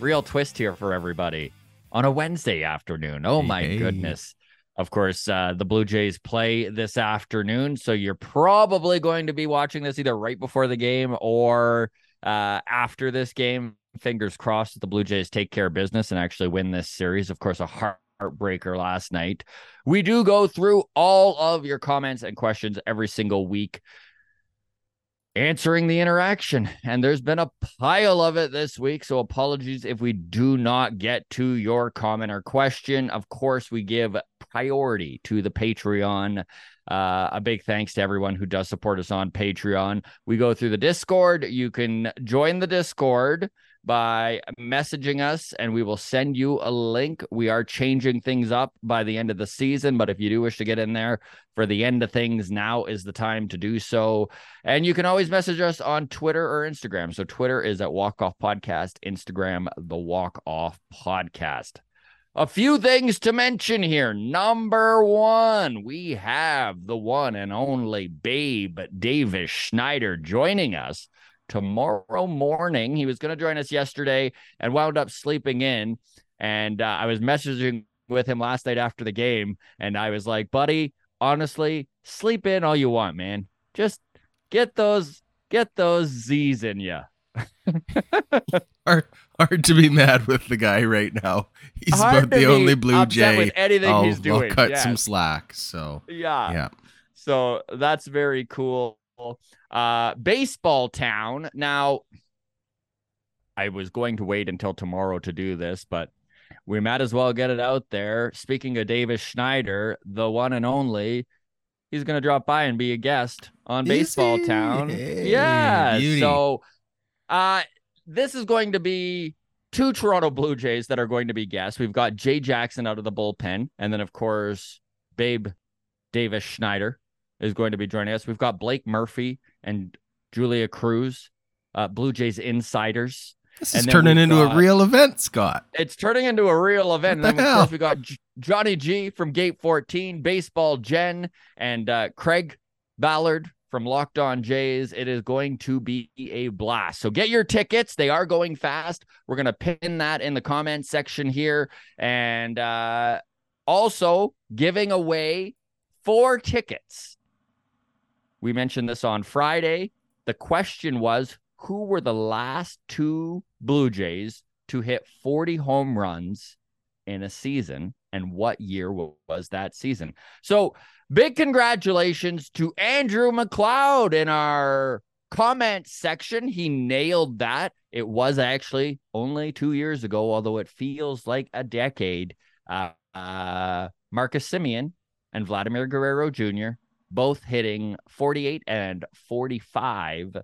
Real twist here for everybody on a Wednesday afternoon. Oh my Hey. goodness. Of course, uh, the Blue Jays play this afternoon. So you're probably going to be watching this either right before the game or uh, after this game. Fingers crossed that the Blue Jays take care of business and actually win this series. Of course, a heart- heartbreaker last night. We do go through all of your comments and questions every single week answering the interaction. And there's been a pile of it this week. So apologies if we do not get to your comment or question. Of course, we give priority to the Patreon. Uh, a big thanks to everyone who does support us on Patreon. We go through the Discord. You can join the Discord by messaging us and we will send you a link. We are changing things up by the end of the season, but if you do wish to get in there for the end of things, now is the time to do so. And you can always message us on Twitter or Instagram. So Twitter is at Walk Off Podcast, Instagram, the Walk Off Podcast. A few things to mention here. Number one, we have the one and only Babe Davis Schneider joining us tomorrow morning. He was going to join us yesterday and wound up sleeping in. And uh, I was messaging with him last night after the game. And I was like, buddy, honestly, sleep in all you want, man. Just get those, get those Z's in you. Hard, hard to be mad with the guy right now. He's Hard about the only Blue Jay. with anything I'll, he's I'll cut yes. some slack. So Yeah. yeah, So that's very cool. Uh baseball town. Now I was going to wait until tomorrow to do this, but we might as well get it out there. Speaking of Davis Schneider, the one and only, he's going to drop by and be a guest on Baseball? Town. Hey, yeah. beauty. So uh this is going to be two Toronto Blue Jays that are going to be guests. We've got Jay Jackson out of the bullpen, and then of course Babe Davis Schneider is going to be joining us. We've got Blake Murphy and Julia Cruz, uh, Blue Jays insiders. this And is turning into got- a real event, Scott. It's turning into a real event. What and the then, hell? we got J- Johnny G from Gate 14, Baseball Jen, and uh, Craig Ballard from Locked On Jays. It is going to be a blast. So get your tickets. They are going fast. We're going to pin that in the comment section here. And uh, also giving away four tickets. We mentioned this on Friday. The question was who were the last two Blue Jays to hit 40 home runs in a season and what year was that season? So, big congratulations to Andrew McLeod in our comment section. He nailed that. It was actually only 2 years ago although it feels like a decade. Uh, uh Marcus Semien and Vladimir Guerrero Jr. both hitting 48 and 45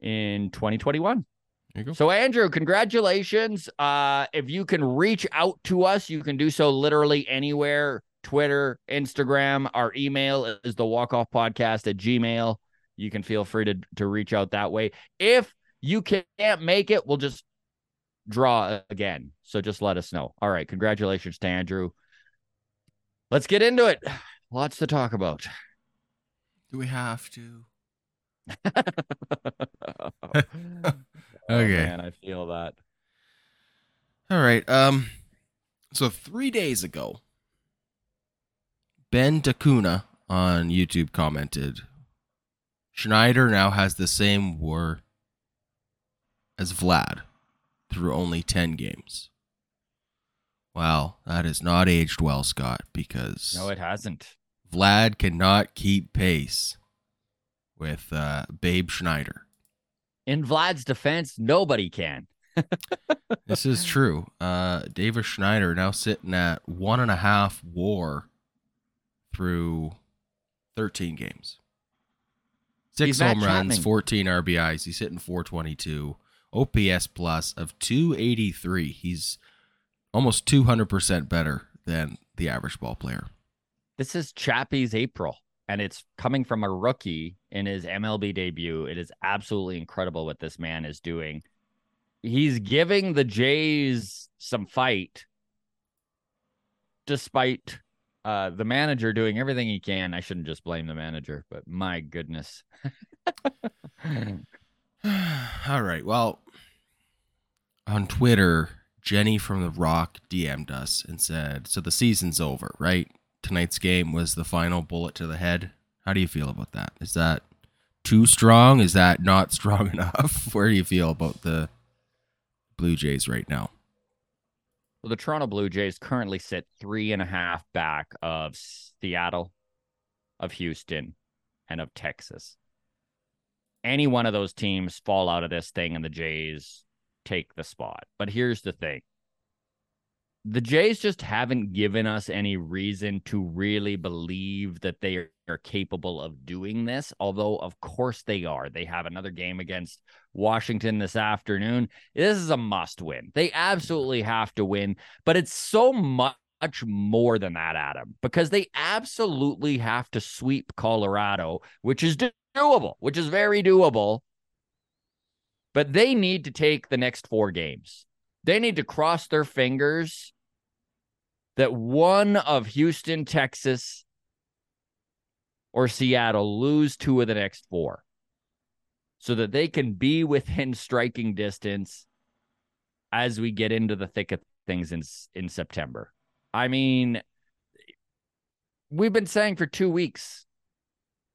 in 2021. There you go. So Andrew, congratulations. Uh if you can reach out to us, you can do so literally anywhere. Twitter, Instagram, our email is the walk off podcast at Gmail. You can feel free to to reach out that way. If you can't make it, we'll just draw again. So just let us know. All right. Congratulations to Andrew. Let's get into it. Lots to talk about. Do we have to? Oh, Okay. man, I feel that. All right. Um, so three days ago, Ben Takuna on YouTube commented, Schneider now has the same war as Vlad through only 10 games. Wow, that has not aged well, Scott, because No, it hasn't. Vlad cannot keep pace with uh, Babe Schneider. In Vlad's defense, nobody can. This is true. Uh, Davis Schneider now sitting at one and a half WAR through 13 games. Six He's home runs, Chapman. 14 RBIs. He's hitting 422. OPS plus of 283. He's almost 200% better than the average ball player. This is Chappie's April, and it's coming from a rookie in his MLB debut. It is absolutely incredible what this man is doing. He's giving the Jays some fight, despite uh, the manager doing everything he can. I shouldn't just blame the manager, but my goodness. All right. Well, on Twitter, Jenny from The Rock DM'd us and said, So the season's over, right? Tonight's game was the final bullet to the head. How do you feel about that? Is that too strong? Is that not strong enough? Where do you feel about the Blue Jays right now? Well, the Toronto Blue Jays currently sit three and a half back of Seattle, of Houston, and of Texas. Any one of those teams fall out of this thing, and the Jays take the spot. But here's the thing the Jays just haven't given us any reason to really believe that they are capable of doing this. Although, of course, they are. They have another game against Washington this afternoon. This is a must win. They absolutely have to win, but it's so much more than that, Adam, because they absolutely have to sweep Colorado, which is doable, which is very doable. But they need to take the next four games. They need to cross their fingers that one of Houston, Texas, or Seattle lose two of the next four so that they can be within striking distance as we get into the thick of things in in September. I mean, we've been saying for 2 weeks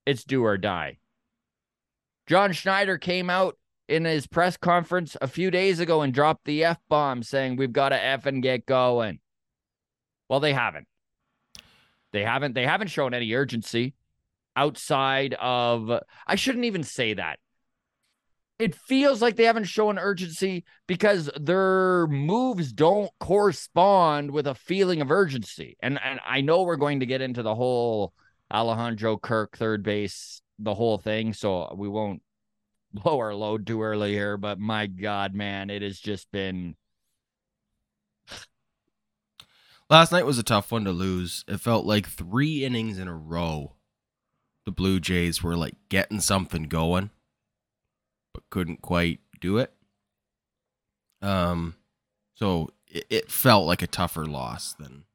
it's do or die. John Schneider came out in his press conference a few days ago and dropped the F bomb saying we've got to F and get going. Well, they haven't. They haven't they haven't shown any urgency outside of I shouldn't even say that. It feels like they haven't shown urgency because their moves don't correspond with a feeling of urgency. And and I know we're going to get into the whole Alejandro Kirk third base, the whole thing, so we won't blow our load too early here, but my God, man, it has just been. Last night was a tough one to lose. It felt like three innings in a row. The Blue Jays were like getting something going, but couldn't quite do it. Um, so it, it felt like a tougher loss than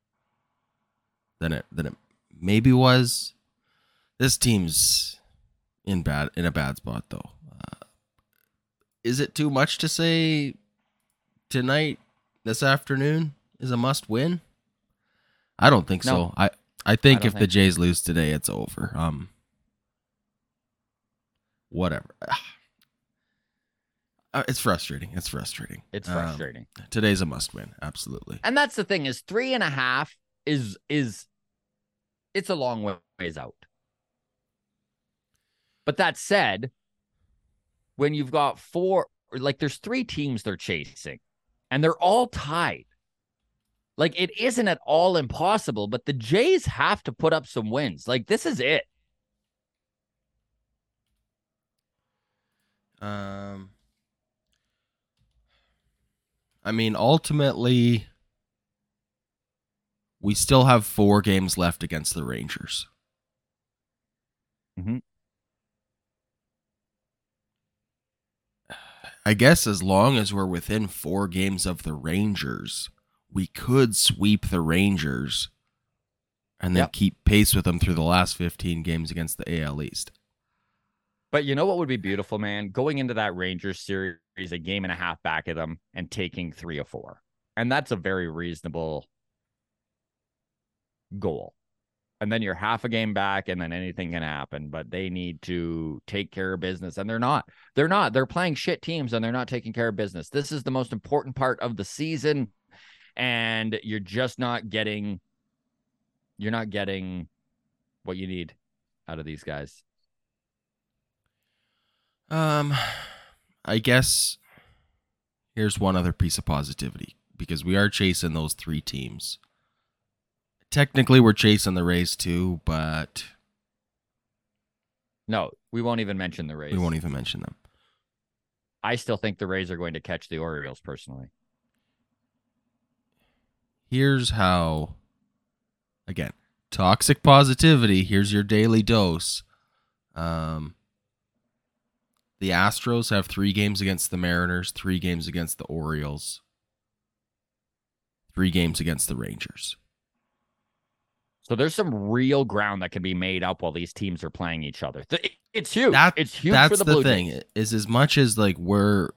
than it than it maybe was. This team's in bad in a bad spot though is it too much to say tonight, this afternoon is a must win? I don't think No. so. I I think I if don't the think- Jays lose today, it's over. Um, whatever. Uh, it's frustrating. It's frustrating. It's Um, frustrating. today's a must win. Absolutely. And that's the thing is three and a half is is it's a long ways out. But that said, when you've got four like there's three teams they're chasing and they're all tied. Like it isn't at all impossible, but the Jays have to put up some wins. Like this is it. Um, I mean, ultimately, we still have four games left against the Rangers. I guess as long as we're within four games of the Rangers, we could sweep the Rangers and then Yep. keep pace with them through the last 15 games against the AL East. But you know what would be beautiful, man? Going into that Rangers series, a game and a half back of them and taking three or four. And that's a very reasonable goal. And then you're half a game back, and then anything can happen. But they need to take care of business. And they're not. They're not. They're playing shit teams and they're not taking care of business. This is the most important part of the season. And you're just not getting you're not getting what you need out of these guys. Um, I guess here's one other piece of positivity because we are chasing those three teams. Technically, we're chasing the Rays too, but No, we won't even mention the Rays. we won't even mention them. I still think the Rays are going to catch the Orioles personally. Here's how again, toxic positivity, here's your daily dose. Um the Astros have 3 games against the Mariners, 3 games against the Orioles, 3 games against the Rangers. So there's some real ground that can be made up while these teams are playing each other. It's huge. That- it's huge That's for the, the, Blue thing Jays. is as much as like we're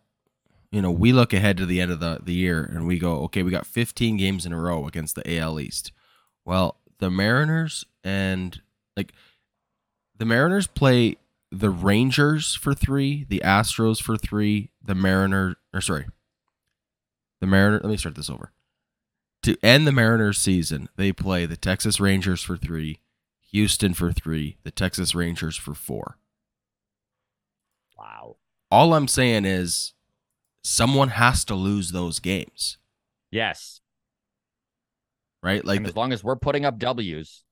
you know, we look ahead to the end of the, the year and we go, okay, we got 15 games in a row against the AL East. Well, the Mariners and like the Mariners play the Rangers for three, the Astros for three, the Mariner or sorry, the Mariner. Let me start this over. To end the Mariners season, they play the Texas Rangers for three, Houston for three, the Texas Rangers for four. Wow. All I'm saying is someone has to lose those games, Yes. right? Like and the- as long as we're putting up W's,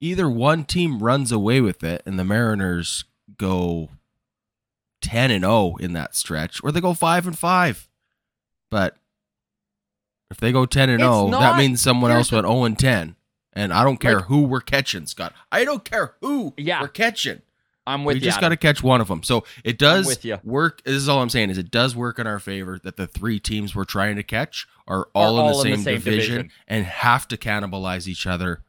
either one team runs away with it and the Mariners go 10 and 0 in that stretch or they go 5 and 5. But if they go 10 and It's 0, that means someone else the- went 0 and 10. And I don't care Like- who we're catching, Scott. I don't care who Yeah. we're catching. I'm with we you. We just got to catch one of them. So it does with ya. work. This is all I'm saying is it does work in our favor that the three teams we're trying to catch are all, in, the all in the same same division, division. and have to cannibalize each other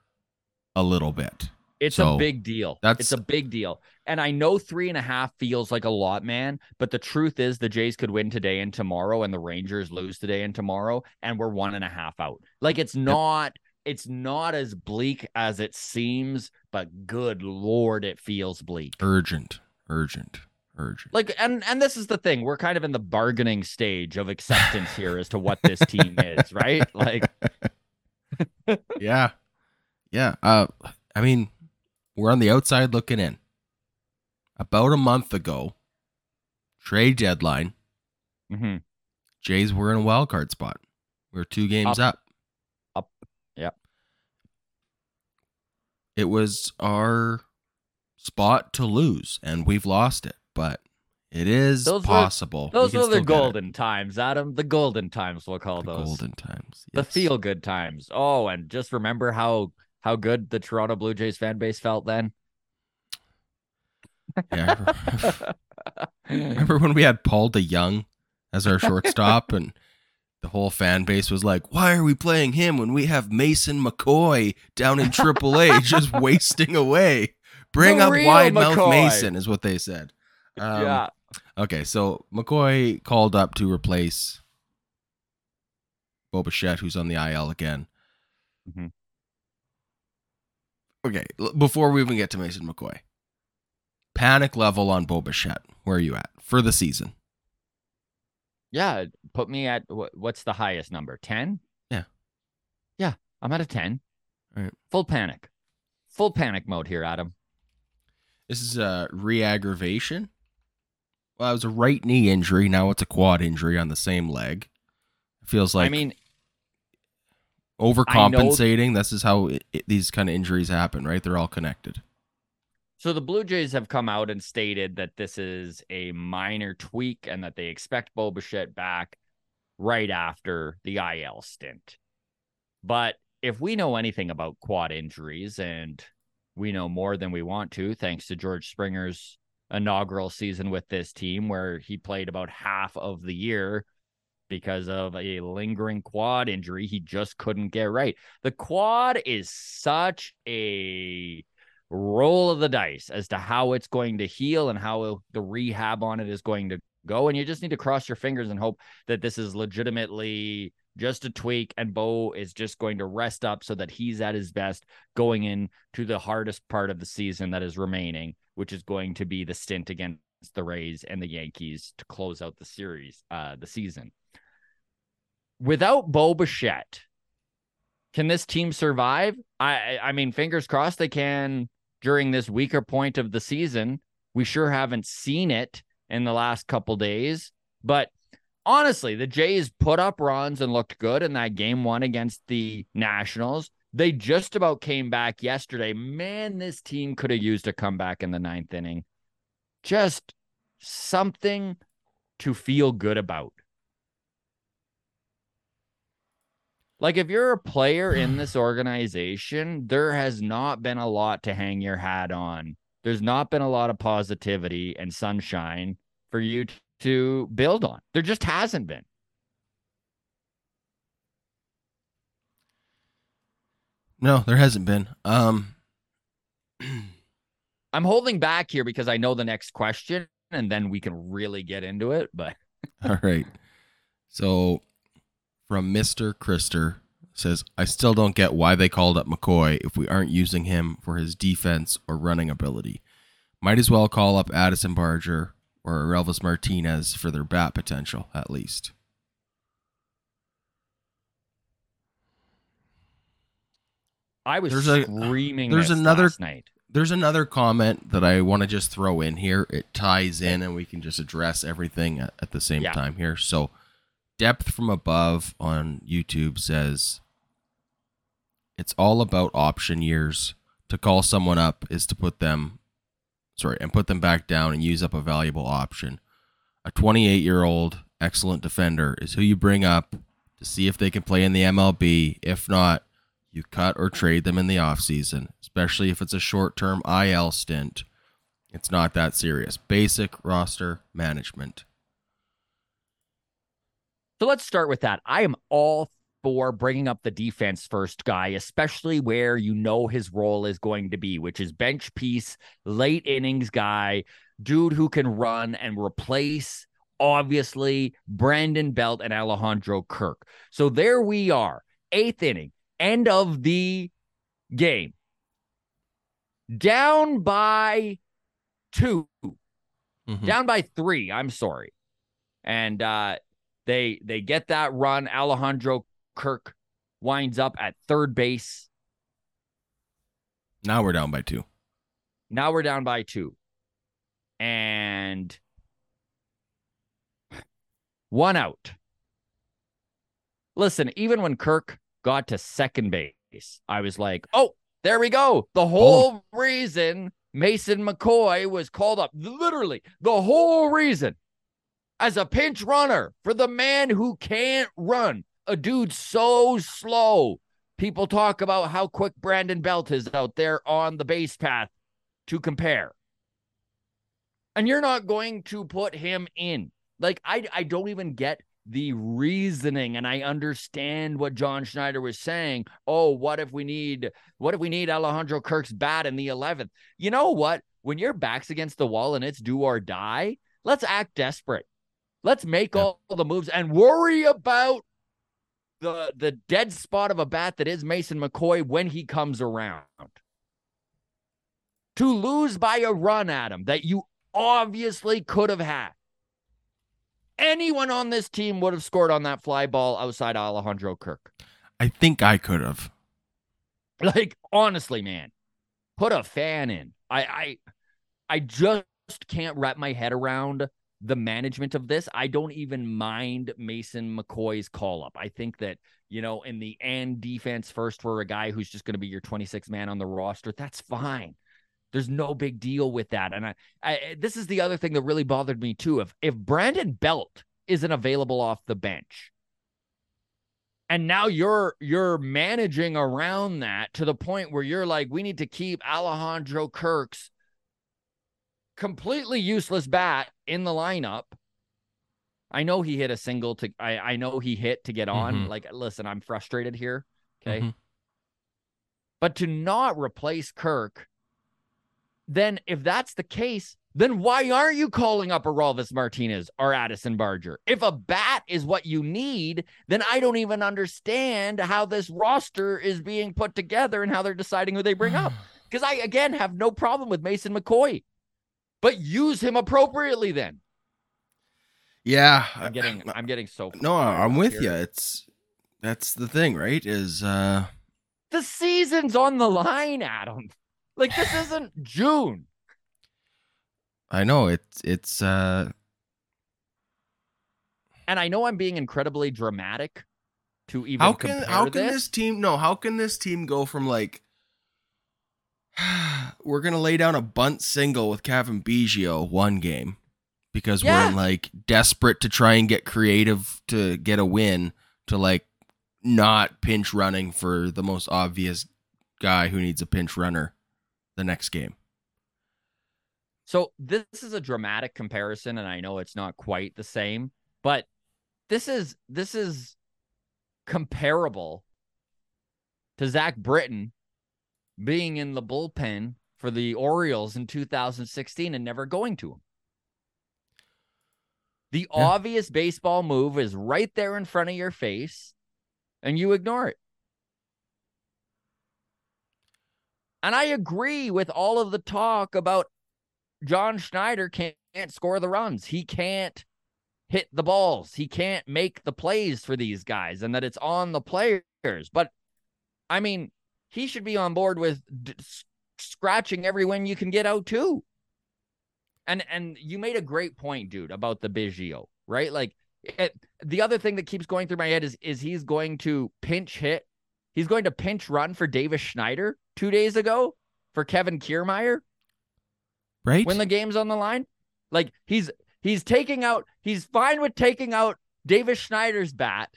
a little bit. It's So, a big deal. that's- It's a big deal. And I know three and a half feels like a lot, man. But the truth is, the Jays could win today and tomorrow, and the Rangers lose today and tomorrow, and we're one and a half out. Like it's not, it's not as bleak as it seems. But good lord, it feels bleak. Urgent, urgent, urgent. Like, and and this is the thing. We're kind of in the bargaining stage of acceptance here as to what this team is, right? Like, yeah, yeah. Uh, I mean, we're on the outside looking in. About a month ago, trade deadline, mm-hmm. Jays were in a wild card spot. We are two games up. Up. Yep. It was our spot to lose, and we've lost it. But it is Those possible. We those are the golden times, Adam. The golden times, we'll call The those. golden times. the feel good times. Oh, and just remember how how good the Toronto Blue Jays fan base felt then. Yeah, Remember when we had Paul DeJong as our shortstop and the whole fan base was like, why are we playing him when we have Mason McCoy down in AAA just wasting away? Bring The up real wide mouth Mason is what they said. Um, yeah, Okay, so McCoy called up to replace Bo Bichette, who's on the IL again. Mhm. Okay, before we even get to Mason McCoy, panic level on Bo Bichette. Where are you at for the season? yeah. Put me at what's the highest number? Ten. Yeah. Yeah, I'm at a ten. All right. Full panic. Full panic mode here, Adam. This is a re-aggravation. Well, it was a right knee injury. Now it's a quad injury on the same leg. It feels like I mean, overcompensating. This is how it, it- these kind of injuries happen, right? They're all connected. So the Blue Jays have come out and stated that this is a minor tweak and that they expect Bo Bichette back right after the IL stint. But if we know anything about quad injuries, and we know more than we want to, thanks to George Springer's inaugural season with this team, where he played about half of the year because of a lingering quad injury he just couldn't get right. The quad is such a roll of the dice as to how it's going to heal and how the rehab on it is going to go. And you just need to cross your fingers and hope that this is legitimately just a tweak and Bo is just going to rest up so that he's at his best going into the hardest part of the season that is remaining, which is going to be the stint against the Rays and the Yankees to close out the series, uh, the season. Without Bo Bichette, can this team survive? I I mean, fingers crossed they can during this weaker point of the season. We sure haven't seen it in the last couple days, but honestly, the Jays put up runs and looked good in that game one against the Nationals. They just about came back yesterday. Man, this team could have used a comeback in the ninth inning. Just something to feel good about. Like if you're a player in this organization, there has not been a lot to hang your hat on. There's not been a lot of positivity and sunshine for you to build on. There just hasn't been. No, there hasn't been. Um, I'm holding back here because I know the next question and then we can really get into it. But all right. So from Mr. Krister says, I still don't get why they called up McCoy if we aren't using him for his defense or running ability. Might as well call up Addison Barger or Orelvis Martinez for their bat potential, at least. I was There's a- screaming. there's this another- last night. There's another comment that I want to just throw in here. It ties in and we can just address everything at, at the same Yeah. time here. So, Depth from Above on YouTube says it's all about option years. To call someone up is to put them, sorry, and put them back down and use up a valuable option. A 28 year old excellent defender is who you bring up to see if they can play in the MLB. If not, you cut or trade them in the offseason, especially if it's a short term IL stint. It's not that serious. Basic roster management. So let's start with that. I am all for bringing up the defense first guy, especially where you know his role is going to be, which is bench piece, late innings guy, dude who can run and replace, obviously, Brandon Belt and Alejandro Kirk. So there we are, eighth inning, end of the game. Down by 2 Mhm. down by three. I'm sorry, and uh, they they get that run. Alejandro Kirk winds up at third base. Now we're down by two. Now we're down by two, and one out. Listen, even when Kirk got to second base, I was like, "Oh, there we go." The oh. whole reason Mason McCoy was called up, literally the whole reason, as a pinch runner for the man who can't run, a dude so slow. People talk about how quick Brandon Belt is out there on the base path to compare. And you're not going to put him in. Like I I don't even get the reasoning and I understand what John Schneider was saying. Oh, what if we need what if we need Alejandro Kirk's bat in the 11th? You know what? When your back's against the wall and it's do or die, let's act desperate. Let's make Yeah. all the moves and worry about the the dead spot of a bat that is Mason McCoy when he comes around. To lose by a run, Adam, that you obviously could have had. Anyone on this team would have scored on that fly ball outside Alejandro Kirk. I think I could have. Like, honestly, man, put a fan in. I I I just can't wrap my head around the management of this. I don't even mind Mason McCoy's call up. I think that, you know, in the end, defense first for a guy who's just going to be your 26 man on the roster, that's fine. There's no big deal with that. And I, I this is the other thing that really bothered me too. If if Brandon Belt isn't available off the bench, and now you're you're managing around that to the point where you're like, we need to keep Alejandro Kirk's completely useless bat in the lineup. I know he hit a single to I, I know he hit to get on. Mhm. Like, listen, I'm frustrated here. Okay. Mhm. But to not replace Kirk, then if that's the case, then why aren't you calling up Orelvis Martinez or Addison Barger? If a bat is what you need, then I don't even understand how this roster is being put together and how they're deciding who they bring up. Because I again have no problem with Mason McCoy, but use him appropriately then. Yeah, I'm getting I'm getting so no, I'm with here. you. It's that's the thing, right? Is uh The season's on the line, Adam. Like this isn't June. I know it's it's uh And I know I'm being incredibly dramatic to even how can compare how can this. this team no how can this team go from like we're gonna lay down a bunt single with Cavan Biggio one game because Yeah. we're like desperate to try and get creative to get a win to like not pinch running for the most obvious guy who needs a pinch runner the next game. So this is a dramatic comparison, and I know it's not quite the same, but this is this is comparable to Zach Britton being in the bullpen for the Orioles in 2016 and never going to him. The Yeah. obvious baseball move is right there in front of your face, and you ignore it. And I agree with all of the talk about John Schneider can't, can't score the runs. He can't hit the balls. He can't make the plays for these guys and that it's on the players. But I mean, he should be on board with d- scratching every win you can get out too. And and you made a great point, dude, about the Biggio, right? Like it, the other thing that keeps going through my head is is he's going to pinch hit. He's going to pinch run for Davis Schneider two days ago for Kevin Kiermaier Right? when the game's on the line. Like he's he's taking out he's fine with taking out Davis Schneider's bat.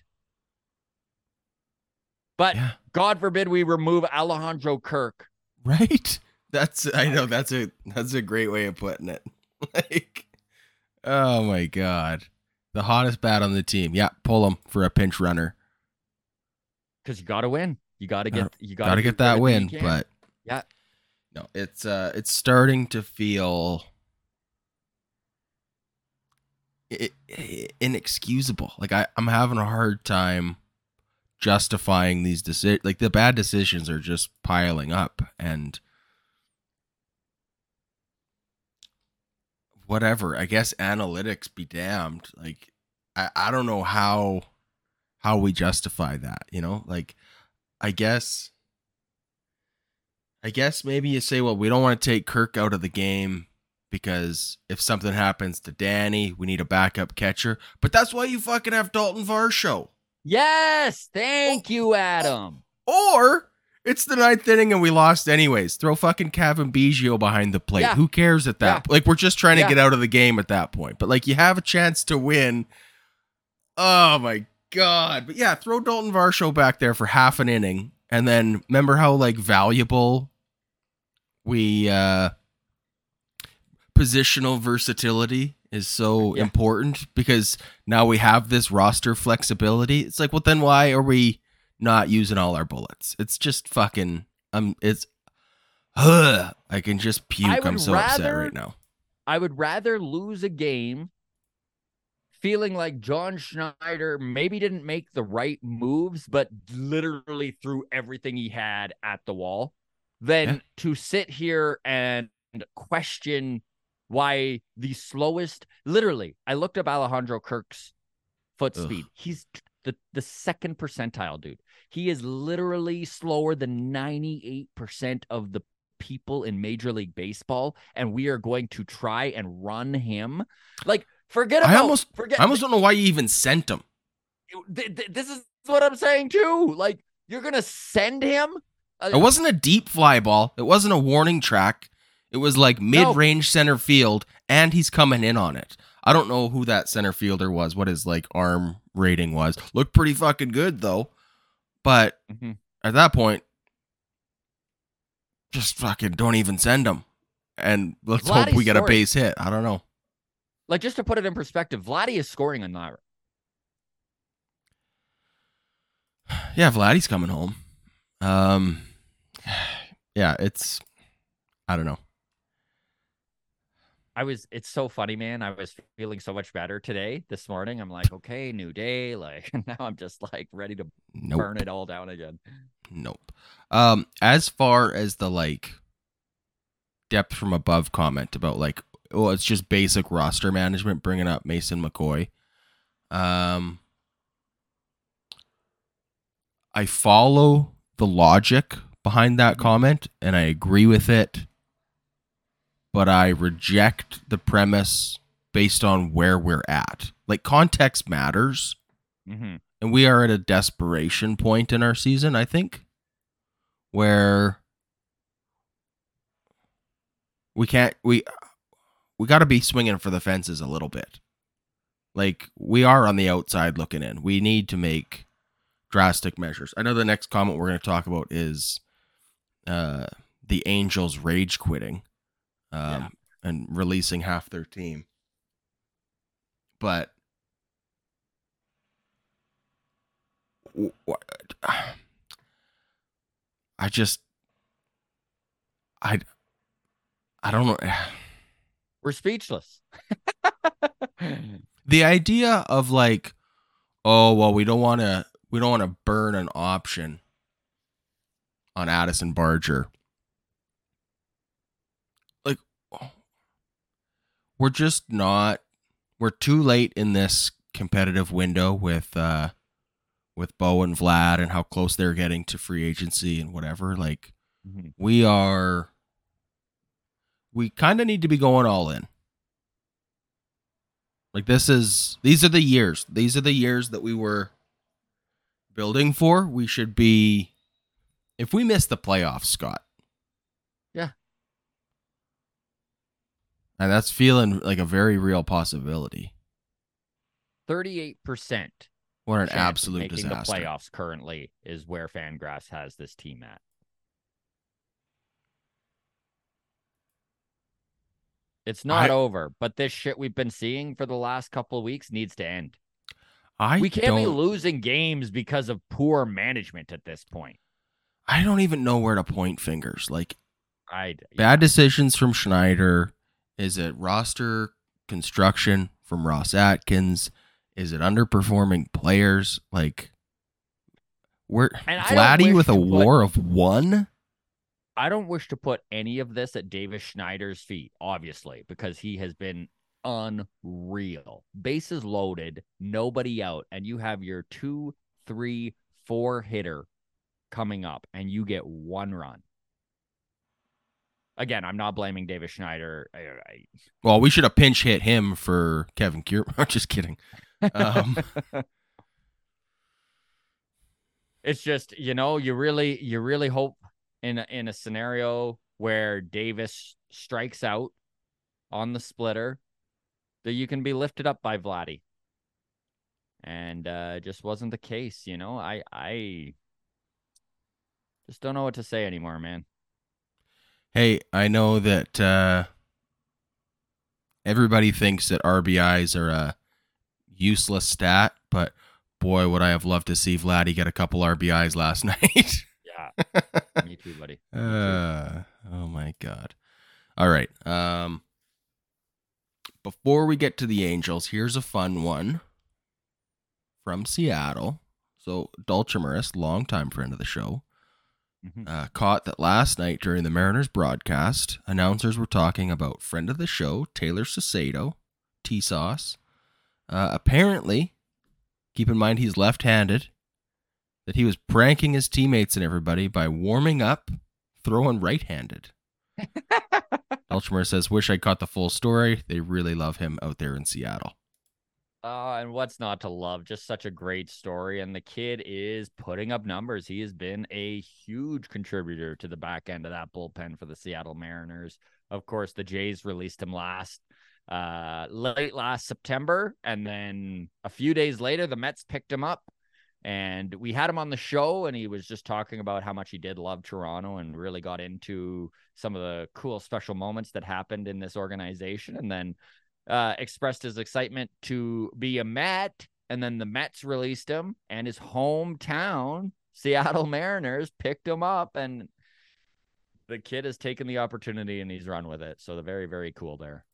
But yeah. God forbid we remove Alejandro Kirk. Right? That's I know that's a that's a great way of putting it. like oh my god. The hottest bat on the team. Yeah, pull him for a pinch runner. Because you gotta win. You gotta get you gotta, Gotta get that win, but Yeah. no, it's uh it's starting to feel i- i- inexcusable. Like I I'm having a hard time justifying these decisions. Like the bad decisions are just piling up and whatever. I guess analytics be damned. Like I I don't know how how we justify that, you know? Like I guess I guess maybe you say, well, we don't want to take Kirk out of the game because if something happens to Danny, we need a backup catcher. But that's why you fucking have Dalton Varsho. Yes, thank you, Adam. Or it's the ninth inning and we lost anyways. Throw fucking Cavan Biggio behind the plate. Yeah. Who cares at that? Yeah. Like we're just trying to Yeah. get out of the game at that point. But like you have a chance to win. Oh my god! But yeah, throw Dalton Varsho back there for half an inning, and then remember how like valuable we uh positional versatility is so Yeah. important because now we have this roster flexibility. It's like, well, then why are we not using all our bullets? It's just fucking um, it's. Ugh, I can just puke. I'm so upset right now. I would rather lose a game feeling like John Schneider maybe didn't make the right moves, but literally threw everything he had at the wall than Yeah. to sit here and question why the slowest literally I looked up Alejandro Kirk's foot Ugh. speed. He's the, the second percentile, dude. He is literally slower than 98% of the people in Major League Baseball, and we are going to try and run him. Like, forget I about almost- forget I almost don't know why you even sent him. th- th- this is what I'm saying too. Like, you're gonna send him? Uh, It wasn't a deep fly ball. It wasn't a warning track. It was like mid range center field, and he's coming in on it. I don't know who that center fielder was, what his like arm rating was. Looked pretty fucking good though. But Mhm. at that point, just fucking don't even send him. And let's hope we get a base hit. I don't know. like just to put it in perspective, Vladdy is scoring on that. Yeah, Vladdy's coming home. Um, yeah, it's I don't know. I was it's so funny, man. I was feeling so much better today, this morning. I'm like, okay, new day. Like now I'm just like ready to Nope. burn it all down again. Nope. Um, as far as the like depth from above comment about like, well, it's just basic roster management, bringing up Mason McCoy. Um, I follow the logic behind that comment, and I agree with it, but I reject the premise based on where we're at. Like context matters Mm-hmm. and we are at a desperation point in our season, I think, where we can't we we got to be swinging for the fences a little bit. Like we are on the outside looking in. We need to make drastic measures. I know the next comment we're going to talk about is uh, the Angels rage quitting um, Yeah. and releasing half their team. But I just I I don't know We're speechless. the idea of like oh well we don't want to we don't want to burn an option on Addison Barger we're just not we're too late in this competitive window with uh with Bo and Vlad and how close they're getting to free agency and whatever. Like Mhm. we are we kind of need to be going all in. Like this is these are the years. These are the years that we were building for. We should be if we miss the playoffs scott Yeah. And that's feeling like a very real possibility 38% what an absolute disaster the playoffs currently is where Fangraphs has this team at. It's not I- over, but this shit we've been seeing for the last couple of weeks needs to end. i we can't be losing games because of poor management at this point. i don't even know where to point fingers like I bad decisions from Schneider? Is it roster construction from Ross Atkins? Is it underperforming players? Like, we're And Vladdy with a put- war of one. I don't wish to put any of this at Davis Schneider's feet, obviously, because he has been unreal. Bases loaded, nobody out, and you have your two, three, four hitter coming up, and you get one run. Again, I'm not blaming Davis Schneider. I, I, Well, we should have pinch hit him for Kevin Cure. I'm just kidding. Um, it's just you know you really you really hope in a, in a scenario where Davis strikes out on the splitter that you can be lifted up by Vladdy. And uh just wasn't the case, you know. I I just don't know what to say anymore, man. Hey, I know that uh, everybody thinks that RBIs are a useless stat, but boy, would I have loved to see Vladdy get a couple RBIs last night. Yeah. Me too, buddy. Me too. Uh, oh my god. All right. Um before we get to the Angels, here's a fun one from Seattle. So Dulcimerus, longtime friend of the show. Uh, caught that last night during the Mariners broadcast, announcers were talking about friend of the show, Tayler Saucedo, T Sauce. Uh, apparently, keep in mind he's left handed, that he was pranking his teammates and everybody by warming up, throwing right handed. Elchmer says, Wish I caught the full story. They really love him out there in Seattle. Oh, and what's not to love? Just such a great story. And the kid is putting up numbers. He has been a huge contributor to the back end of that bullpen for the Seattle Mariners. Of course, the Jays released him last uh late last September. And then a few days later, the Mets picked him up. And we had him on the show, and he was just talking about how much he did love Toronto and really got into some of the cool special moments that happened in this organization. And then uh, expressed his excitement to be a Met, and then the Mets released him, and his hometown Seattle Mariners picked him up, and the kid has taken the opportunity and he's run with it. So the very very cool there.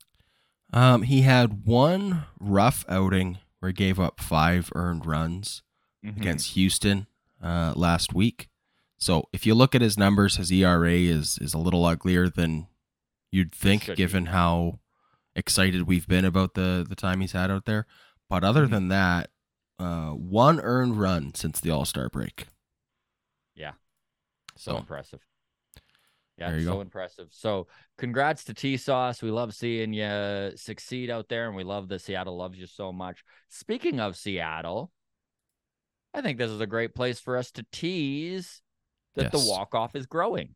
Um, he had one rough outing where he gave up five earned runs Mhm. against Houston uh, last week. So if you look at his numbers, his ERA is is a little uglier than you'd think, Should be. given how excited we've been about the the time he's had out there. But other Mhm. than that, uh, one earned run since the All Star break. Yeah. so So impressive. Yeah, There you so go. impressive. So, congrats to T Sauce. We love seeing you succeed out there, and we love that Seattle loves you so much. Speaking of Seattle, I think this is a great place for us to tease that the walk off is growing.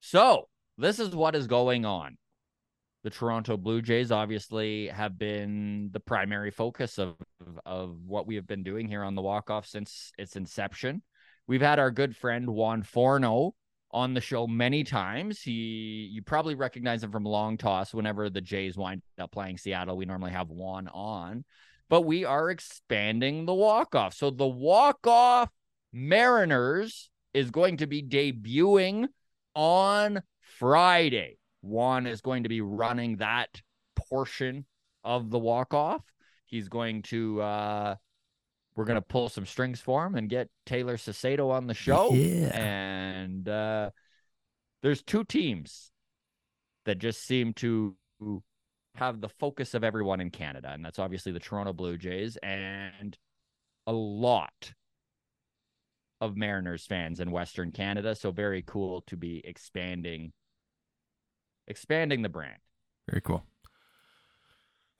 So, this is what is going on. The Toronto Blue Jays obviously have been the primary focus of of what we have been doing here on the walk off since its inception. We've had our good friend Juan Forno on the show many times. He you probably recognize him from Long Toss whenever the Jays wind up playing Seattle. We normally have Juan on, but we are expanding the walk off. So the walk off Mariners is going to be debuting on Friday. Juan is going to be running that portion of the walk off. He's going to uh we're gonna pull some strings for him and get Tayler Saucedo on the show. Yeah. And uh there's two teams that just seem to have the focus of everyone in Canada, and that's obviously the Toronto Blue Jays and a lot of Mariners fans in Western Canada. So very cool to be expanding expanding the brand. Very cool.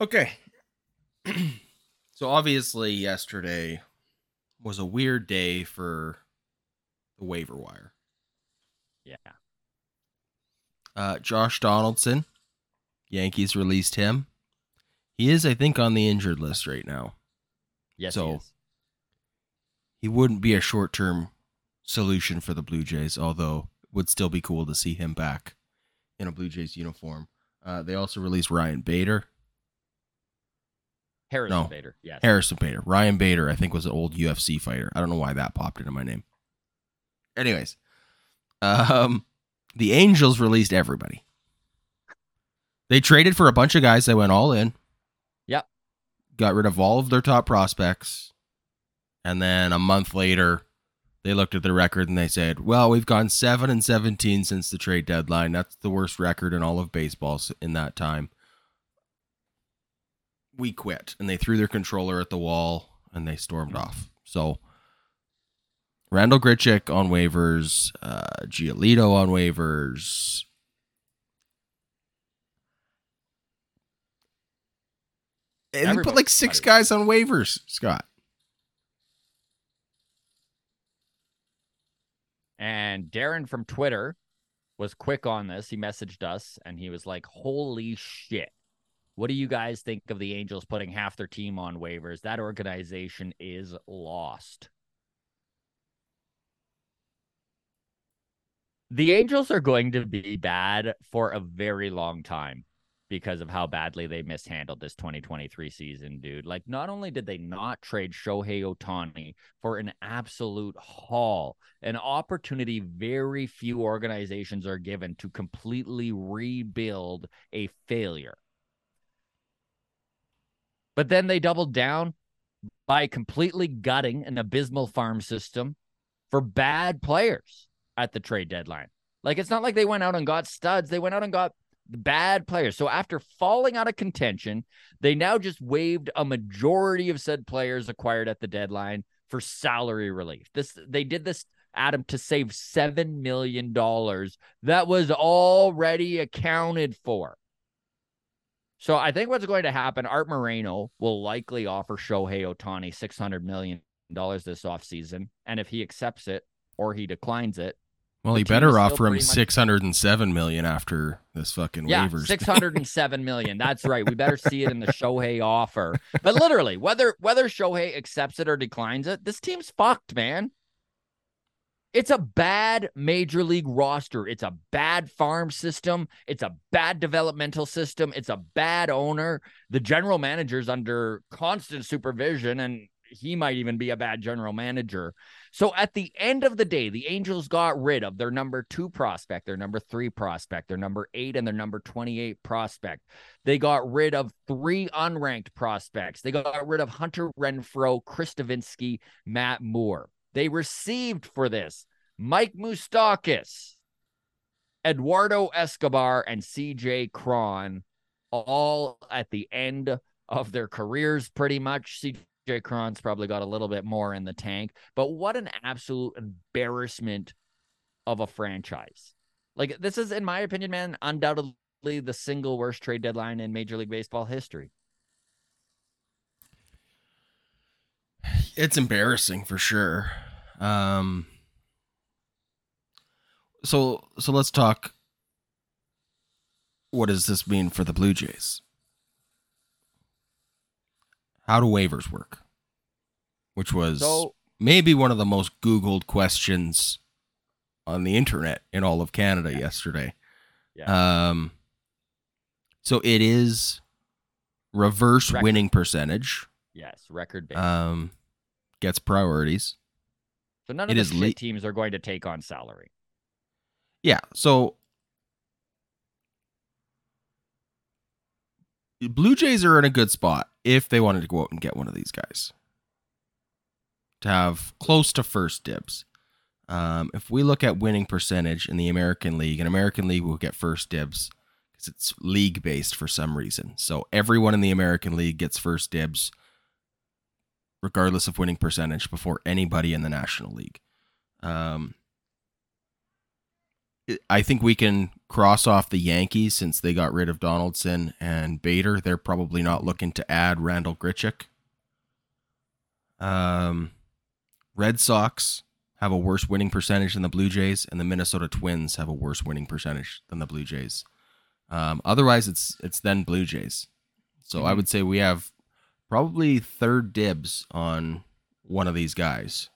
Okay. so obviously yesterday was a weird day for the waiver wire. Yeah. Uh, Josh Donaldson, Yankees released him. He is, I think, on the injured list right now. Yes. So- he is. He wouldn't be a short term solution for the Blue Jays, although it would still be cool to see him back in a Blue Jays uniform. Uh, they also released Ryan Bader. Harrison no. Bader. Yes. Harrison Bader. Ryan Bader, I think, was an old UFC fighter. I don't know why that popped into my name. Anyways, um, the Angels released everybody. They traded for a bunch of guys that went all in. Yep. Got rid of all of their top prospects. And then a month later, they looked at the record and they said, "Well, we've gone 7 and 17 since the trade deadline. That's the worst record in all of baseball in that time." we quit and they threw their controller at the wall and they stormed off so Randal Grichuk on waivers uh giolito on waivers and they put like six guys on waivers scott And Darren from Twitter was quick on this. He messaged us and he was like, Holy shit. What do you guys think of the Angels putting half their team on waivers? That organization is lost. The Angels are going to be bad for a very long time because of how badly they mishandled this 2023 season, dude. Like, not only did they not trade Shohei Ohtani for an absolute haul, an opportunity very few organizations are given to completely rebuild a failure. But then they doubled down by completely gutting an abysmal farm system for bad players at the trade deadline. Like it's not like they went out and got studs, they went out and got bad players. So after falling out of contention, they now just waived a majority of said players acquired at the deadline for salary relief. This they did this Adam to save 7 million dollars that was already accounted for. So I think what's going to happen, Art Moreno will likely offer Shohei Ohtani $600 million this offseason. And if he accepts it or he declines it, well he better offer him 607 million after this fucking yeah, waivers 607 million. That's right. We better see it in the Shohei offer. But literally, whether whether Shohei accepts it or declines it, this team's fucked, man. It's a bad major league roster. It's a bad farm system. It's a bad developmental system. It's a bad owner. The general manager's under constant supervision, and he might even be a bad general manager. So at the end of the day, the Angels got rid of their number two prospect, their number three prospect, their number eight, and their number 28 prospect. They got rid of three unranked prospects. They got rid of Hunter Renfroe, Chris Davinsky, Matt Moore. They received for this Mike Moustakas, Eduardo Escobar, and CJ Cron, all at the end of their careers, pretty much. CJ Cron's probably got a little bit more in the tank, but what an absolute embarrassment of a franchise. Like, this is, in my opinion, man, undoubtedly the single worst trade deadline in Major League Baseball history. it's embarrassing for sure. Um so so let's talk what does this mean for the Blue Jays? How do waivers work? Which was So maybe one of the most Googled questions on the internet in all of Canada yesterday. Um, so it is reverse Record. winning percentage. yes, record base. Um, gets priorities. so none it of the is le- teams are going to take on salary. Yeah. So Blue Jays are in a good spot if they wanted to go out and get one of these guys to have close to first dibs. Um, if we look at winning percentage in the American League, an American League will get first dibs because it's league based for some reason. So everyone in the American League gets first dibs, regardless of winning percentage, before anybody in the National League. Um, I think we can cross off the Yankees since they got rid of Donaldson and Bader. They're probably not looking to add Randal Grichuk. Um, Red Sox have a worse winning percentage than the Blue Jays, and the Minnesota Twins have a worse winning percentage than the Blue Jays. Um, otherwise, it's it's then Blue Jays. So I Mhm. would say we have probably third dibs on one of these guys.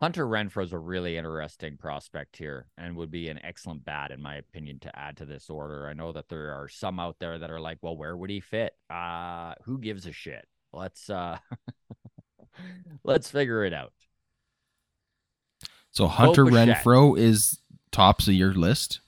Hunter Renfroe is a really interesting prospect here and would be an excellent bat, in my opinion, to add to this order. I know that there are some out there that are like, well, where would he fit? Uh, who gives a shit? Let's uh let's figure it out. So Hunter Renfroe is tops of your list.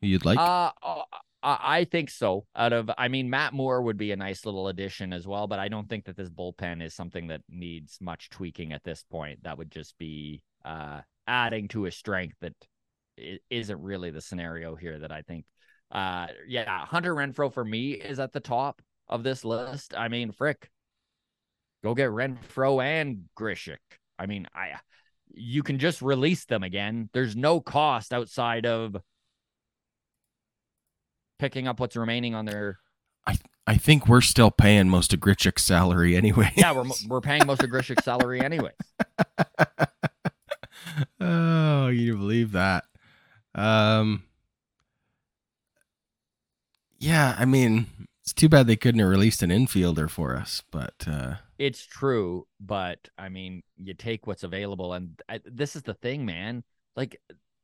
You'd like? Uh, uh, I think so. Out of, I mean, Matt Moore would be a nice little addition as well, but I don't think that this bullpen is something that needs much tweaking at this point. That would just be uh, adding to a strength that isn't really the scenario here. That I think, uh, yeah, Hunter Renfroe for me is at the top of this list. I mean, frick, go get Renfroe and Grichuk. I mean, I, you can just release them again. There's no cost outside of picking up what's remaining on their. I I think we're still paying most of Grichuk's salary anyway. Yeah, we're we're paying most of Grichuk's salary anyway. oh, you believe that? Um, yeah, I mean, it's too bad they couldn't have released an infielder for us, but uh, It's true, but I mean, you take what's available, and I, this is the thing, man. Like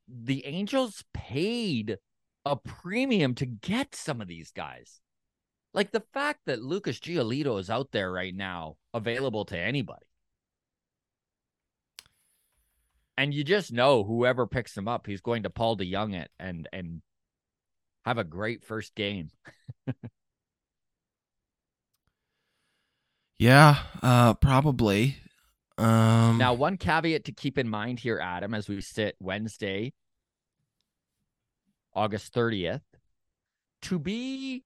the Angels paid a premium to get some of these guys. Like the fact that Lucas Giolito is out there right now, available to anybody. And you just know whoever picks him up, he's going to Paul DeJong it and and have a great first game. yeah, uh, probably. Um, Now, one caveat to keep in mind here, Adam, as we sit Wednesday, August 30th, to be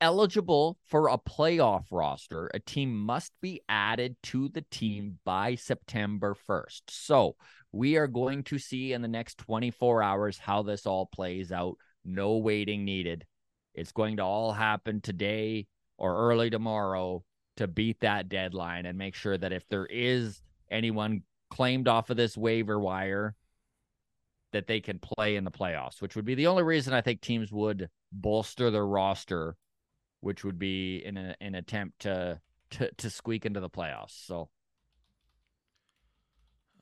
eligible for a playoff roster, a team must be added to the team by September 1st. So we are going to see in the next 24 hours how this all plays out. No waiting needed. It's going to all happen today or early tomorrow to beat that deadline and make sure that if there is anyone claimed off of this waiver wire that they can play in the playoffs, which would be the only reason I think teams would bolster their roster, which would be in a, an attempt to to to squeak into the playoffs. So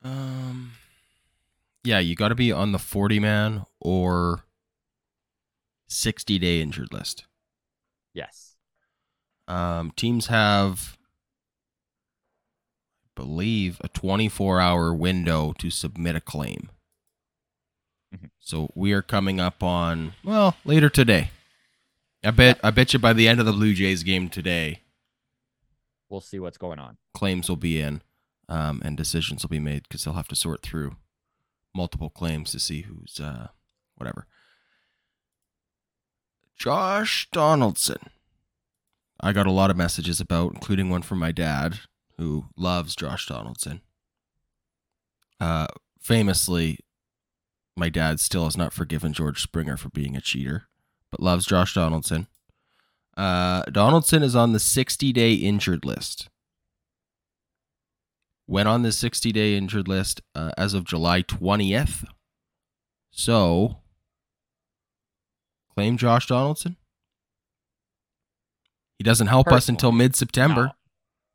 Um, yeah, you got to be on the 40 man or 60 day injured list. yes. Um, teams have, I believe, a 24 hour window to submit a claim. Mhm. So we are coming up on well later today. I bet I bet you by the end of the Blue Jays game today, We'll see what's going on. claims will be in, um, and decisions will be made because they'll have to sort through multiple claims to see who's uh, whatever. Josh Donaldson. I got a lot of messages about, including one from my dad, who loves Josh Donaldson. Uh, famously, my dad still has not forgiven George Springer for being a cheater, but loves Josh Donaldson. Uh, Donaldson is on the 60 day injured list. Went on the 60 day injured list uh, as of July 20th. So, claim Josh Donaldson? He doesn't help us until mid September.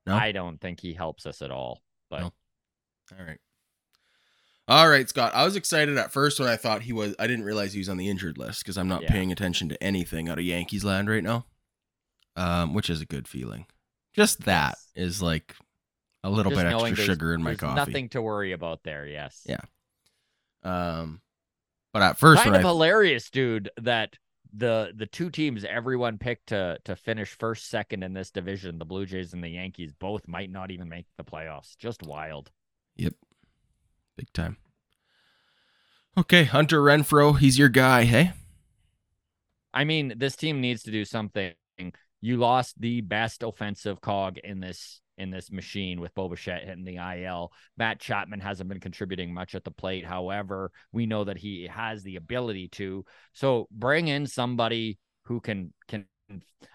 No. No? I don't think he helps us at all. But No. All right. All right, Scott. I was excited at first when I thought he was. I didn't realize he was on the injured list because I'm not Yeah. paying attention to anything out of Yankees land right now, um, which is a good feeling. Just that is like a little just bit extra sugar in my coffee. Nothing to worry about there. Yes. Yeah. Um, but at first, kind of I hilarious, dude. That the the two teams everyone picked to to finish first, second in this division, the Blue Jays and the Yankees, both might not even make the playoffs. Just wild. Yep. Big time. Okay, Hunter Renfroe, he's your guy, hey? I mean, this team needs to do something. You lost the best offensive cog in this in this machine with Bo Bichette hitting the IL. Matt Chapman hasn't been contributing much at the plate. However, we know that he has the ability to. So bring in somebody who can can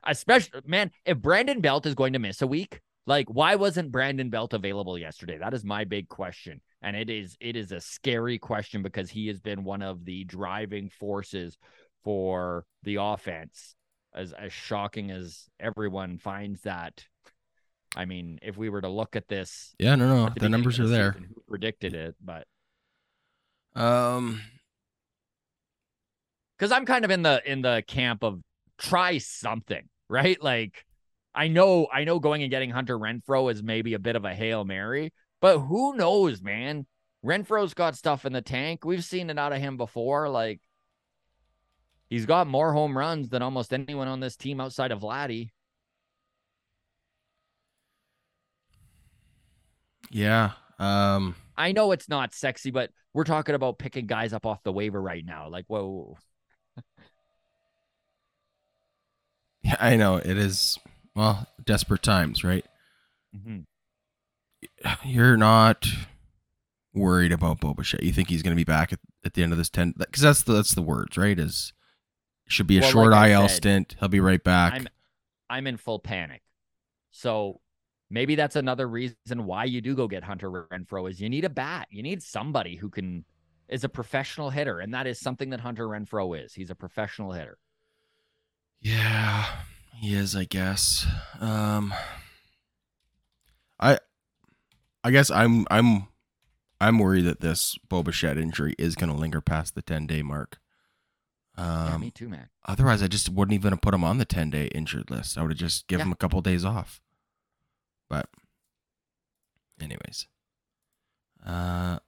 especially man, if Brandon Belt is going to miss a week, like why wasn't Brandon Belt available yesterday? That is my big question. And it is it is a scary question because he has been one of the driving forces for the offense. As as shocking as everyone finds that. I mean, if we were to look at this, Yeah, no, no, at the numbers are there. who predicted it, but Um, because I'm kind of in the in the camp of try something, right? Like I know I know going and getting Hunter Renfroe is maybe a bit of a hail mary, but who knows, man? Renfroe's got stuff in the tank. We've seen it out of him before. Like he's got more home runs than almost anyone on this team outside of Vladdy. yeah. Um, I know it's not sexy, but we're talking about picking guys up off the waiver right now. Like, whoa, yeah, I know it is. Well, desperate times, right? Mhm. You're not worried about Boba Fett. You think he's going to be back at, at the end of this ten? Because that's the that's the words, right? Is should be a Well, short like IL said, stint. He'll be right back. I'm I'm in full panic. So maybe that's another reason why you do go get Hunter Renfroe is you need a bat. You need somebody who can is a professional hitter, and that is something that Hunter Renfroe is. He's a professional hitter. Yeah, he is, I guess. Um I I guess I'm I'm I'm worried that this Boba Fett injury is going to linger past the 10-day mark. yeah, Um me too, man. otherwise I just wouldn't even have put him on the 10-day injured list. I would have just given Yeah. him a couple days off. But anyways. Uh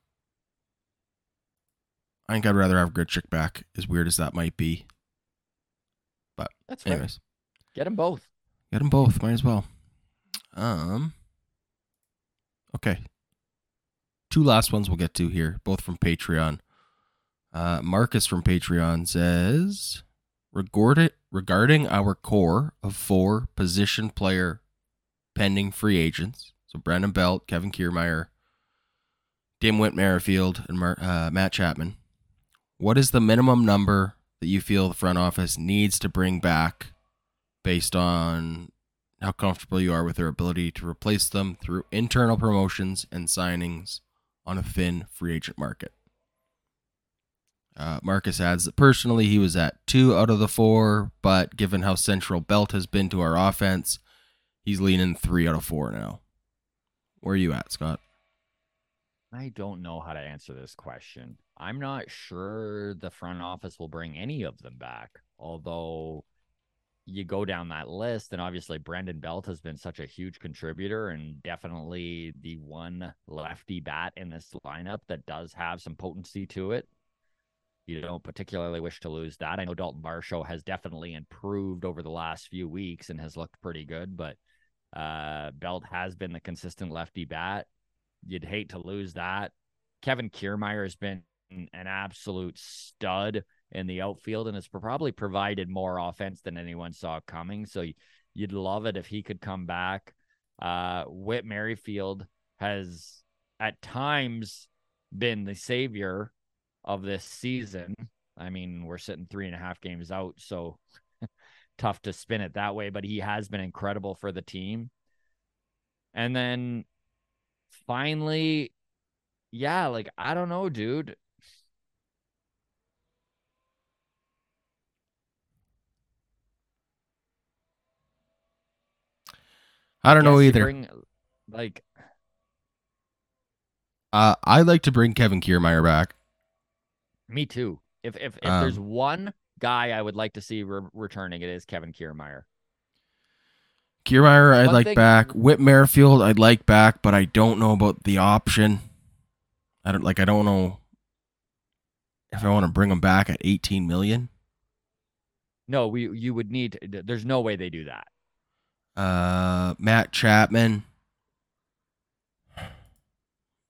I think I'd rather have Grichuk back, as weird as that might be. But, That's. Anyways. Get them both. Get them both. Might as well. Um. Okay. Two last ones we'll get to here, both from Patreon. Uh, Marcus from Patreon says, regarding regarding our core of four position player pending free agents, so Brandon Belt, Kevin Kiermaier, Dimwit Merrifield, and Mar- uh, Matt Chapman. What is the minimum number that you feel the front office needs to bring back based on how comfortable you are with their ability to replace them through internal promotions and signings on a thin free agent market. Uh, Marcus adds that personally he was at two out of the four, but given how central Belt has been to our offense, he's leaning three out of four now. Where are you at, Scott? I don't know how to answer this question. I'm not sure the front office will bring any of them back. Although you go down that list, and obviously Brandon Belt has been such a huge contributor and definitely the one lefty bat in this lineup that does have some potency to it. You don't particularly wish to lose that. I know Dalton Varsho has definitely improved over the last few weeks and has looked pretty good, but uh, Belt has been the consistent lefty bat. You'd hate to lose that. Kevin Kiermaier has been an absolute stud in the outfield and has probably provided more offense than anyone saw coming. So you'd love it if he could come back. Uh, Whit Merrifield has at times been the savior of this season. I mean, we're sitting three and a half games out, so tough to spin it that way, but he has been incredible for the team. And then finally, yeah, like I don't know, dude. I don't know either. bring, like, Uh, I'd like to bring Kevin Kiermaier back. me too. If if if Um, there's one guy I would like to see re- returning, it is Kevin Kiermaier. Kiermaier, I'd One like thing- back. Whit Merrifield, I'd like back, but I don't know about the option. I don't like. I don't know if I want to bring him back at 18 million. No, we you would need. There's no way they do that. Uh, Matt Chapman.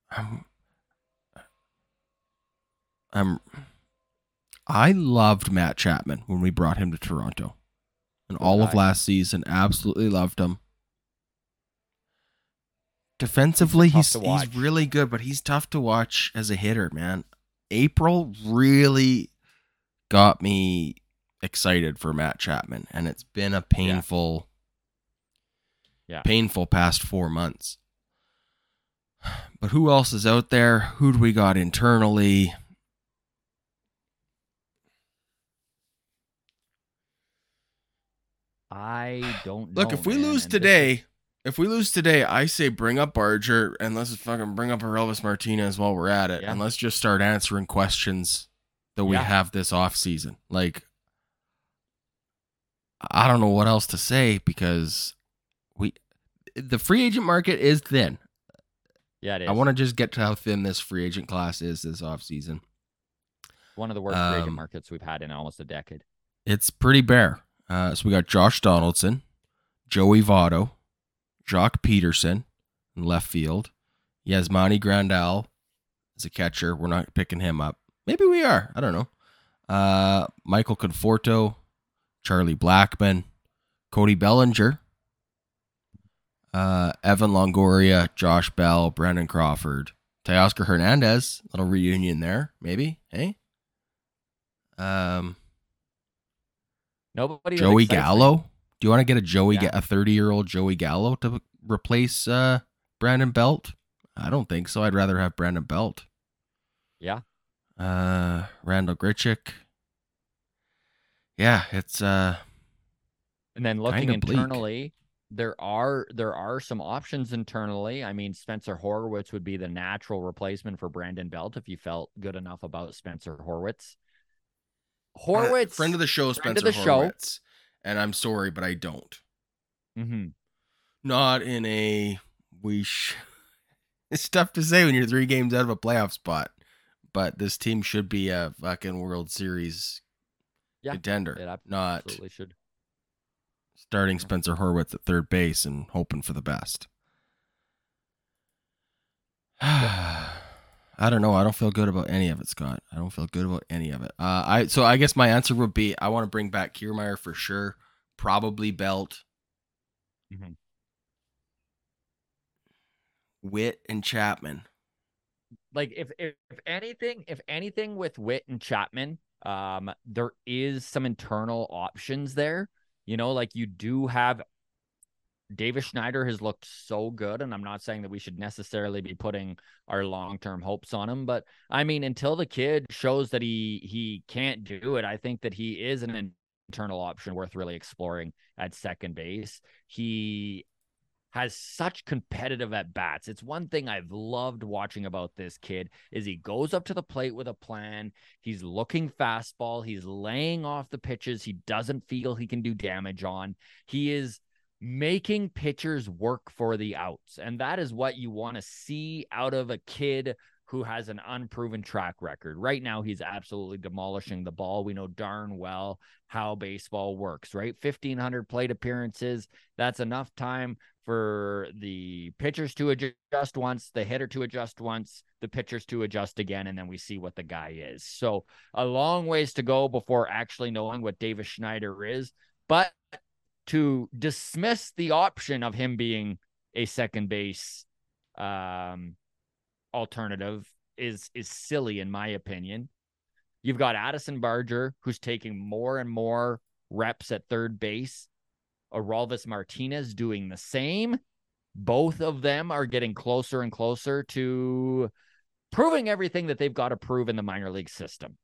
I'm, I'm, I loved Matt Chapman when we brought him to Toronto, and all of last season, absolutely loved him. Defensively, tough he's he's really good, but he's tough to watch as a hitter, man. April really got me excited for Matt Chapman, and it's been a painful, Yeah. painful past four months. But who else is out there? Who do we got internally? I don't Look, know, if we man, lose and this today, if we lose today, I say bring up Barger and let's fucking bring up Elvis Martinez while we're at it, Yeah. and let's just start answering questions that we Yeah. have this off season. Like, I don't know what else to say because the free agent market is thin. yeah, it is. I want to just get to how thin this free agent class is this off season. one of the worst free agent um, markets we've had in almost a decade. It's pretty bare. Uh, so we got Josh Donaldson, Joey Votto, Joc Pederson in left field, Yasmani Grandal as a catcher. We're not picking him up. Maybe we are. I don't know. Uh, Michael Conforto, Charlie Blackmon, Cody Bellinger, uh, Evan Longoria, Josh Bell, Brandon Crawford, Teoscar Hernandez. Little reunion there, maybe. Hey. Um, Nobody. Joey excites me. Gallo. Do you want to get a Joey, Yeah. A thirty-year-old Joey Gallo to replace uh, Brandon Belt? I don't think so. I'd rather have Brandon Belt. Yeah. Uh, Randal Grichuk. Yeah, it's uh, And then looking internally, there are there are some options internally. I mean, Spencer Horwitz would be the natural replacement for Brandon Belt if you felt good enough about Spencer Horwitz. Horwitz, uh, friend of the show, Spencer the show. And I'm sorry, but I don't. Mm-hmm. Not in a we. Sh- it's tough to say when you're three games out of a playoff spot, but this team should be a fucking World Series Yeah, contender, it not absolutely should. Starting Spencer Horwitz at third base and hoping for the best. I don't know. I don't feel good about any of it, Scott. I don't feel good about any of it. Uh, I so I guess my answer would be I want to bring back Kiermaier for sure. Probably Belt, Mhm. Whit, and Chapman. like if, if if anything if anything with Whit and Chapman, um, there is some internal options there. You know, like you do have Davis Schneider has looked so good, and I'm not saying that we should necessarily be putting our long term hopes on him, but I mean, until the kid shows that he he can't do it, I think that he is an internal option worth really exploring at second base. He has such competitive at bats. It's one thing I've loved watching about this kid is he goes up to the plate with a plan. He's looking fastball. He's laying off the pitches he doesn't feel he can do damage on. He is making pitchers work for the outs. And that is what you want to see out of a kid who has an unproven track record. Right now, he's absolutely demolishing the ball. We know darn well how baseball works, right? 1,500 plate appearances. That's enough time for the pitchers to adjust once, the hitter to adjust once, the pitchers to adjust again, and then we see what the guy is. So, a long ways to go before actually knowing what Davis Schneider is. But to dismiss the option of him being a second base um, alternative is is silly in my opinion. You've got Addison Barger who's taking more and more reps at third base. Orelvis Martinez doing the same. Both of them are getting closer and closer to proving everything that they've got to prove in the minor league system.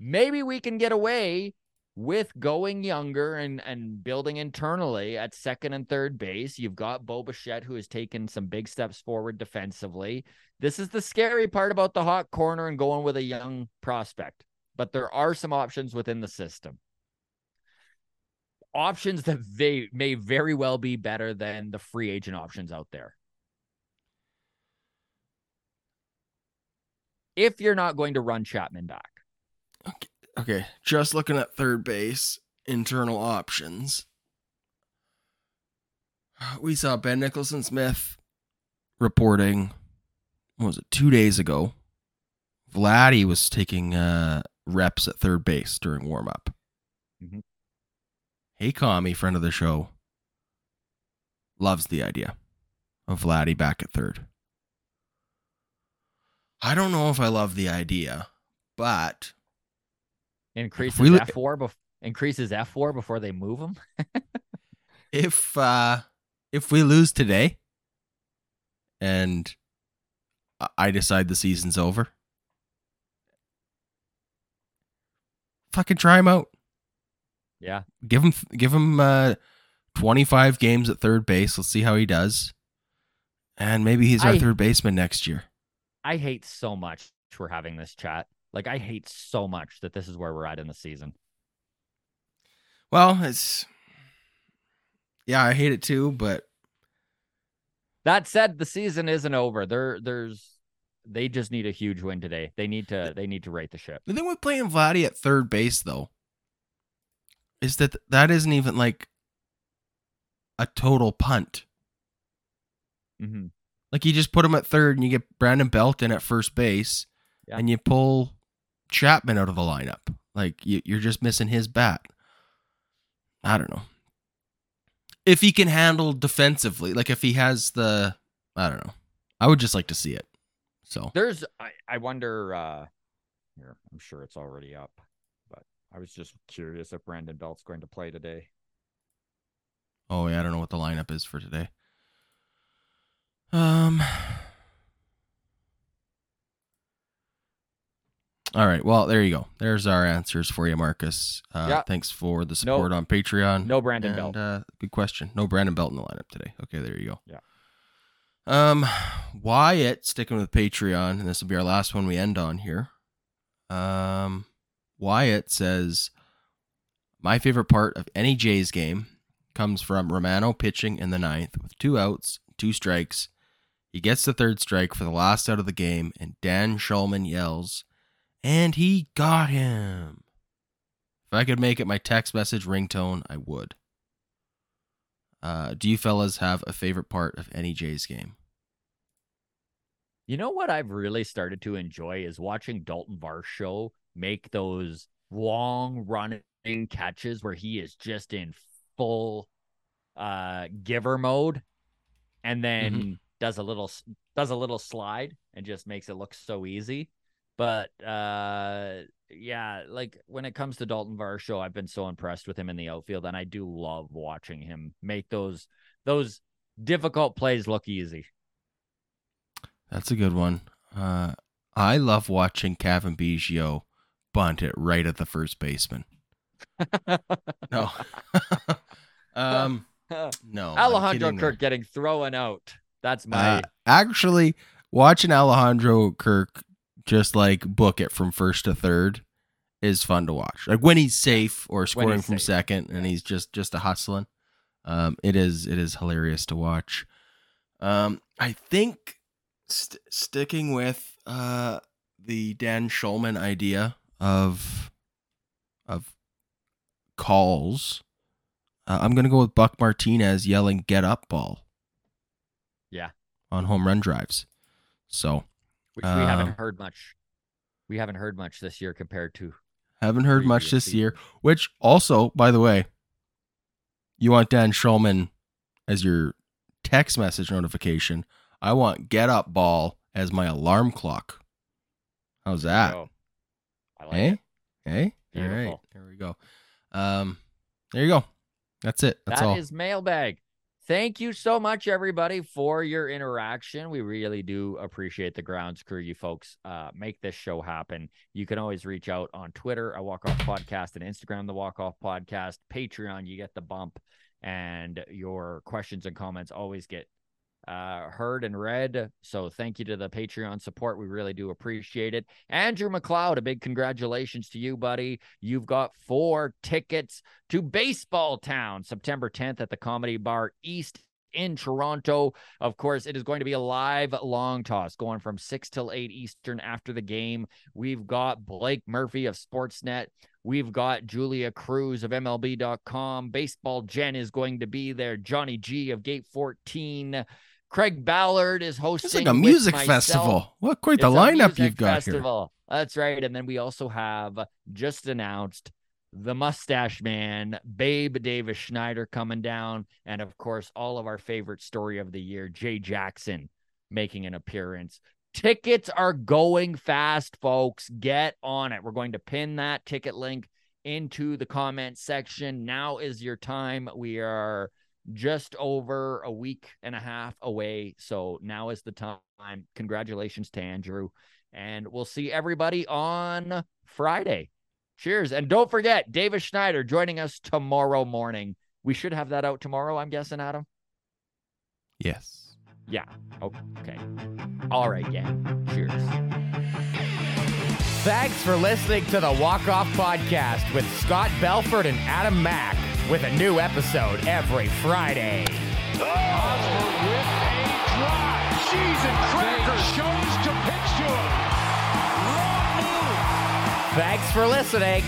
Maybe we can get away with going younger and and building internally at second and third base, you've got Bo Bichette who has taken some big steps forward defensively. This is the scary part about the hot corner and going with a young prospect, but there are some options within the system. Options that they may very well be better than the free agent options out there. If you're not going to run Chapman back. Okay, just looking at third base, internal options. We saw Ben Nicholson Smith reporting, what was it, two days ago? Vladdy was taking uh, reps at third base during warm up. Mhm. Hey, Kami, friend of the show, loves the idea of Vladdy back at third. I don't know if I love the idea, but Increases we F four bef- increases F four before they move him. if uh if we lose today and I- I decide the season's over, fucking try him out. Yeah. Give him give him uh 25 games at third base. Let's see how he does. And maybe he's our I- third baseman next year. I hate so much we're having this chat. Like I hate so much that this is where we're at in the season. Well, it's yeah, I hate it too, but That said, the season isn't over. There there's they just need a huge win today. They need to they need to rate the ship. The thing with playing Vladdy at third base, though, is that that isn't even like a total punt. hmm Like you just put him at third, and you get Brandon Belton at first base, Yeah. and you pull Chapman out of the lineup. Like you, you're just missing his bat. I don't know if he can handle defensively. Like if he has the, I don't know. I would just like to see it. So There's I, I wonder uh here, I'm sure it's already up, but I was just curious if Brandon Belt's going to play today. Oh yeah, I don't know what the lineup is for today. Um. All right. Well, there you go. There's our answers for you, Marcus. Uh, Yeah. Thanks for the support on Patreon. No Brandon and, Belt. Uh, good question. No Brandon Belt in the lineup today. Okay, there you go. Yeah. Um, Wyatt sticking with Patreon, and this will be our last one we end on here. Um, Wyatt says, "My favorite part of any Jays game comes from Romano pitching in the ninth with two outs, two strikes. He gets the third strike for the last out of the game, and Dan Shulman yells, and he got him. If I could make it my text message ringtone, I would. Uh, do you fellas have a favorite part of any Jays game? You know what I've really started to enjoy is watching Dalton Varsho make those long running catches where he is just in full uh giver mode and then does a little does a little slide and just makes it look so easy. But uh yeah, like when it comes to Dalton Varsho, I've been so impressed with him in the outfield and I do love watching him make those those difficult plays look easy. That's a good one. Uh, I love watching Cavan Biggio bunt it right at the first baseman. No. um, no. Alejandro. Kirk getting thrown out. That's my Uh, actually, watching Alejandro Kirk just like book it from first to third is fun to watch. Like when he's safe or scoring from safe, second and he's just just a hustling. Um, it is it is hilarious to watch. Um, I think st- sticking with uh the Dan Shulman idea of of calls. Uh, I'm gonna go with Buck Martinez yelling "Get up, ball." Yeah. on home run drives. So which we haven't Um, heard much. We haven't heard much this year compared to haven't heard much this year. Which also, by the way, you want Dan Shulman as your text message notification. I want "Get up, ball" as my alarm clock. How's that? I like Hey, it. hey, all right, there we go. Um, there you go. That's it. That's That all. is mailbag. Thank you so much, everybody, for your interaction. We really do appreciate the grounds crew. You folks uh, make this show happen. You can always reach out on Twitter, a Walk Off Podcast, and Instagram, the Walk Off Podcast. Patreon, you get the bump, and your questions and comments always get uh, heard and read. So thank you to the Patreon support. We really do appreciate it. Andrew McLeod, a big congratulations to you, buddy. You've got four tickets to Baseball Town, September 10th at the Comedy Bar East in Toronto. Of course, it is going to be a live long toss going from 6 till 8 Eastern after the game. We've got Blake Murphy of Sportsnet. We've got Julia Cruz of MLB.com. Baseball Jen is going to be there. Johnny G of Gate 14. Craig Ballard is hosting. It's like a music festival. What quite the It's lineup you've got here. festival. That's right. And then we also have uh, just announced the mustache man, Babe Davis Schneider coming down. And of course, all of our favorite story of the year, Jay Jackson making an appearance. Tickets are going fast, folks. Get on it. We're going to pin that ticket link into the comment section. Now is your time. We are just over a week and a half away. So now is the time. Congratulations to Andrew. And we'll see everybody on Friday. Cheers. And don't forget, Davis Schneider joining us tomorrow morning. We should have that out tomorrow, I'm guessing, Adam. Yes. Yeah. Okay. All right, gang. Cheers. Thanks for listening to the Walk Off Podcast with Scott Belford and Adam Mack with a new episode every Friday. Osborne with a. Cheese and. Chose to pitch to him. Move. Thanks for listening.